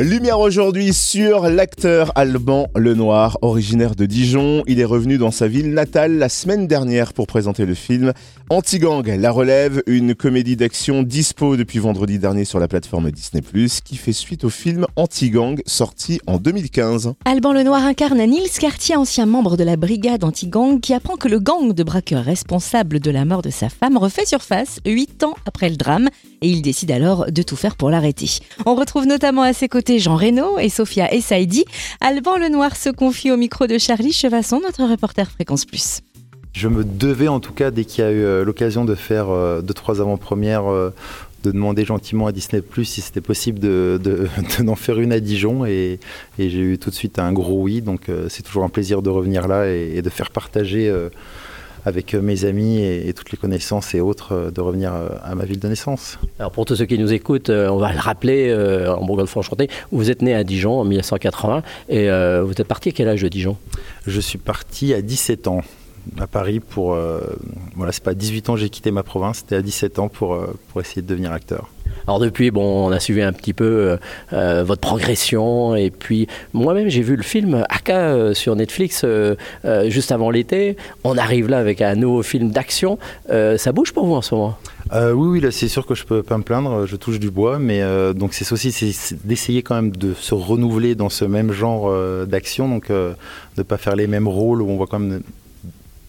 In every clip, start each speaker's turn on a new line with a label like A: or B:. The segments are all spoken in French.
A: Lumière aujourd'hui sur l'acteur Alban Lenoir, originaire de Dijon. Il est revenu dans sa ville natale la semaine dernière pour présenter le film Anti-Gang, La Relève, une comédie d'action dispo depuis vendredi dernier sur la plateforme Disney+, qui fait suite au film Anti-Gang sorti en 2015.
B: Alban Lenoir incarne Nils Cartier, ancien membre de la brigade Anti-Gang, qui apprend que le gang de braqueurs responsable de la mort de sa femme refait surface huit ans après le drame et il décide alors de tout faire pour l'arrêter. On retrouve notamment à ses côtés Jean Reno et Sophia Essaidi. Alban Lenoir se confie au micro de Charlie Chevasson, notre reporter Fréquence Plus.
C: Je me devais en tout cas, dès qu'il y a eu euh, l'occasion de faire euh, deux, trois avant-premières, euh, de demander gentiment à Disney Plus si c'était possible de, d'en faire une à Dijon. Et, j'ai eu tout de suite un gros oui. Donc c'est toujours un plaisir de revenir là et, de faire partager avec euh, mes amis et, toutes les connaissances et autres euh, de revenir euh, à ma ville de naissance.
D: Alors pour tous ceux qui nous écoutent, on va le rappeler, en Bourgogne-Franche-Comté, vous êtes né à Dijon en 1980 et vous êtes parti à quel âge de Dijon?
C: Je suis parti à 17 ans à Paris pour. voilà, c'est pas à 18 ans que j'ai quitté ma province, c'était à 17 ans pour, pour essayer de devenir acteur.
D: Alors depuis, bon, on a suivi un petit peu euh, euh, votre progression. Et puis moi-même j'ai vu le film Aka euh, sur Netflix juste avant l'été. On arrive là avec un nouveau film d'action. ça bouge pour vous en ce moment?
C: Oui, oui, là c'est sûr que je peux pas me plaindre, je touche du bois, mais donc c'est aussi d'essayer quand même de se renouveler dans ce même genre d'action, donc de ne pas faire les mêmes rôles où on voit quand même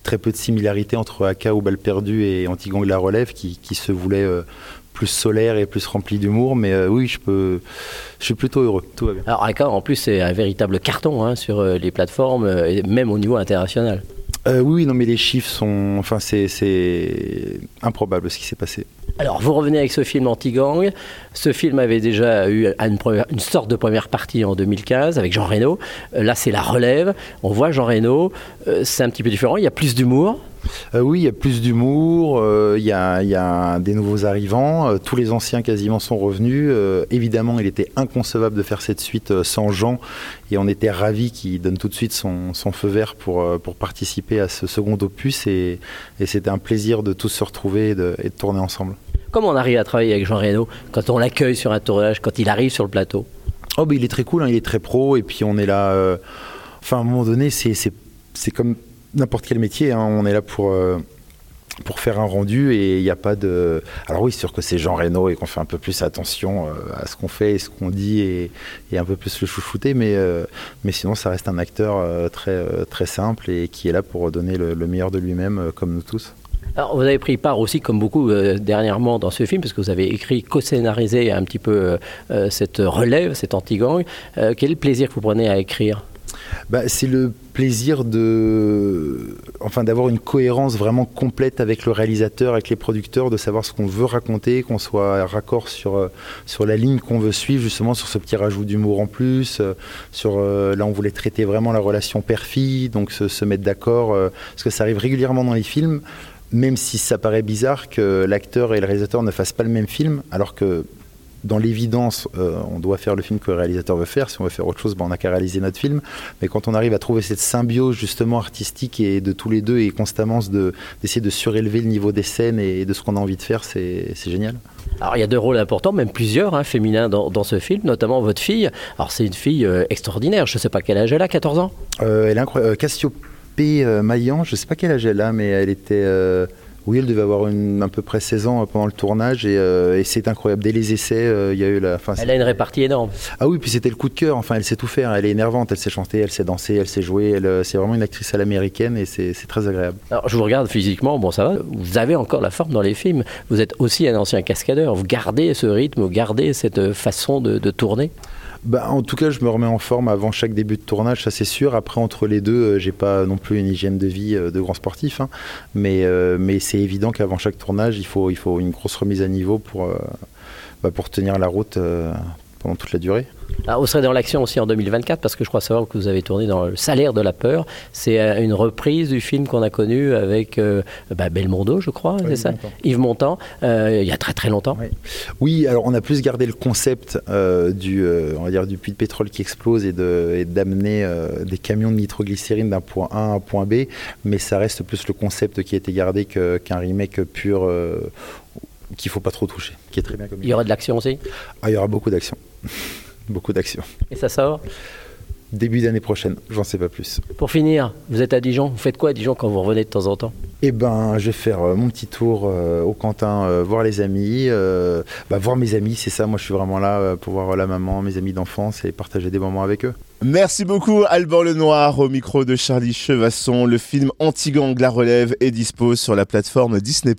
C: très peu de similarités entre Aka ou Balle perdue et Antigang la relève qui, qui se voulait plus solaire et plus rempli d'humour. Mais euh, oui, je peux, je suis plutôt heureux. Tout va bien.
D: Alors Aka, en plus, c'est un véritable carton hein, sur euh, les plateformes, euh, même au niveau international.
C: oui, non, mais les chiffres sont, enfin, c'est improbable ce qui s'est passé.
D: Alors, vous revenez avec ce film Anti-Gang. Ce film avait déjà eu une, sorte de première partie en 2015 avec Jean Reno. Là, c'est la relève. On voit Jean Reno. c'est un petit peu différent. Il y a plus d'humour.
C: Euh, oui, il y a plus d'humour, euh, il y, a, des nouveaux arrivants, euh, tous les anciens quasiment sont revenus. évidemment, il était inconcevable de faire cette suite sans Jean et on était ravis qu'il donne tout de suite son, feu vert pour participer à ce second opus et, c'était un plaisir de tous se retrouver et de, tourner ensemble.
D: Comment on arrive à travailler avec Jean Reno quand on l'accueille sur un tournage, quand il arrive sur le plateau?
C: Oh, ben, il est très cool, hein, il est très pro et puis on est là. Enfin, à un moment donné, c'est comme n'importe quel métier, hein, on est là pour euh, pour faire un rendu et il n'y a pas de. Alors oui, sûr que c'est Jean Reno et qu'on fait un peu plus attention euh, à ce qu'on fait et ce qu'on dit et, un peu plus le chouchouter, mais, euh, mais sinon ça reste un acteur très, très simple et qui est là pour donner le, meilleur de lui-même comme nous tous.
D: Vous avez pris part aussi, comme beaucoup dernièrement, dans ce film, parce que vous avez écrit, co-scénarisé un petit peu cette relève, cette anti-gang. quel plaisir vous prenez à écrire
C: bah, C'est le plaisir de, enfin, d'avoir une cohérence vraiment complète avec le réalisateur, avec les producteurs, de savoir ce qu'on veut raconter, qu'on soit raccord sur, euh, sur la ligne qu'on veut suivre, justement sur ce petit rajout d'humour en plus. Euh, sur, euh, là, on voulait traiter vraiment la relation père-fille, donc se, mettre d'accord, parce que ça arrive régulièrement dans les films même si ça paraît bizarre que l'acteur et le réalisateur ne fassent pas le même film, alors que dans l'évidence, euh, on doit faire le film que le réalisateur veut faire. Si on veut faire autre chose, ben, on n'a qu'à réaliser notre film. Mais quand on arrive à trouver cette symbiose justement artistique et de tous les deux et constamment d'essayer de, surélever le niveau des scènes et de ce qu'on a envie de faire, c'est génial.
D: Alors il y a deux rôles importants, même plusieurs hein, féminins dans, ce film, notamment votre fille. Alors c'est une fille euh, extraordinaire. Je ne sais pas quel âge elle a, 14 ans?
C: Euh, elle est incroyable. Cassiopée Maillan, je ne sais pas quel âge elle a, mais elle était oui, elle devait avoir une, à peu près 16 ans pendant le tournage euh, et, c'est incroyable. Dès les essais, euh, il y a eu la.
D: elle a une répartie énorme.
C: Ah oui, puis c'était le coup de cœur. Enfin, elle sait tout faire. Elle est énervante. Elle sait chanter, elle sait danser, elle sait jouer. Elle, euh, c'est vraiment une actrice à l'américaine et c'est, très agréable.
D: Alors, je vous regarde physiquement. Bon, ça va. Vous avez encore la forme dans les films. Vous êtes aussi un ancien cascadeur. Vous gardez ce rythme, vous gardez cette façon de, de tourner?
C: Bah, en tout cas, je me remets en forme avant chaque début de tournage, ça c'est sûr. Après, entre les deux, euh, j'ai pas non plus une hygiène de vie euh, de grand sportif, hein. mais, euh, mais c'est évident qu'avant chaque tournage, il faut, il faut une grosse remise à niveau pour, bah, pour tenir la route pendant toute la durée.
D: Alors, vous serez dans l'action aussi en 2024 parce que je crois savoir que vous avez tourné dans Le salaire de la peur. C'est euh, une reprise du film qu'on a connu avec euh, bah, Belmondo, je crois, c'est ça Yves Montand, euh, il y a très très longtemps.
C: Oui. alors on a plus gardé le concept du, on va dire, du puits de pétrole qui explose et d'amener de, des camions de nitroglycérine d'un point A à un point B, mais ça reste plus le concept qui a été gardé qu'un remake pur qu'il faut pas trop toucher, qui est très bien comme
D: Il y aura de l'action aussi?
C: Ah, Il y aura beaucoup d'action. beaucoup d'action.
D: Et ça sort?
C: Début d'année prochaine, j'en sais pas plus.
D: Pour finir, vous êtes à Dijon, vous faites quoi à Dijon quand vous revenez de temps en temps?
C: Eh ben, je vais faire euh, mon petit tour euh, au Quentin, euh, voir les amis, euh, bah, voir mes amis, c'est ça. Moi, je suis vraiment là euh, pour voir la maman, mes amis d'enfance et partager des moments avec eux.
A: Merci beaucoup Alban Lenoir au micro de Charlie Chevasson. Le film Anti-gang la relève est dispo sur la plateforme Disney+.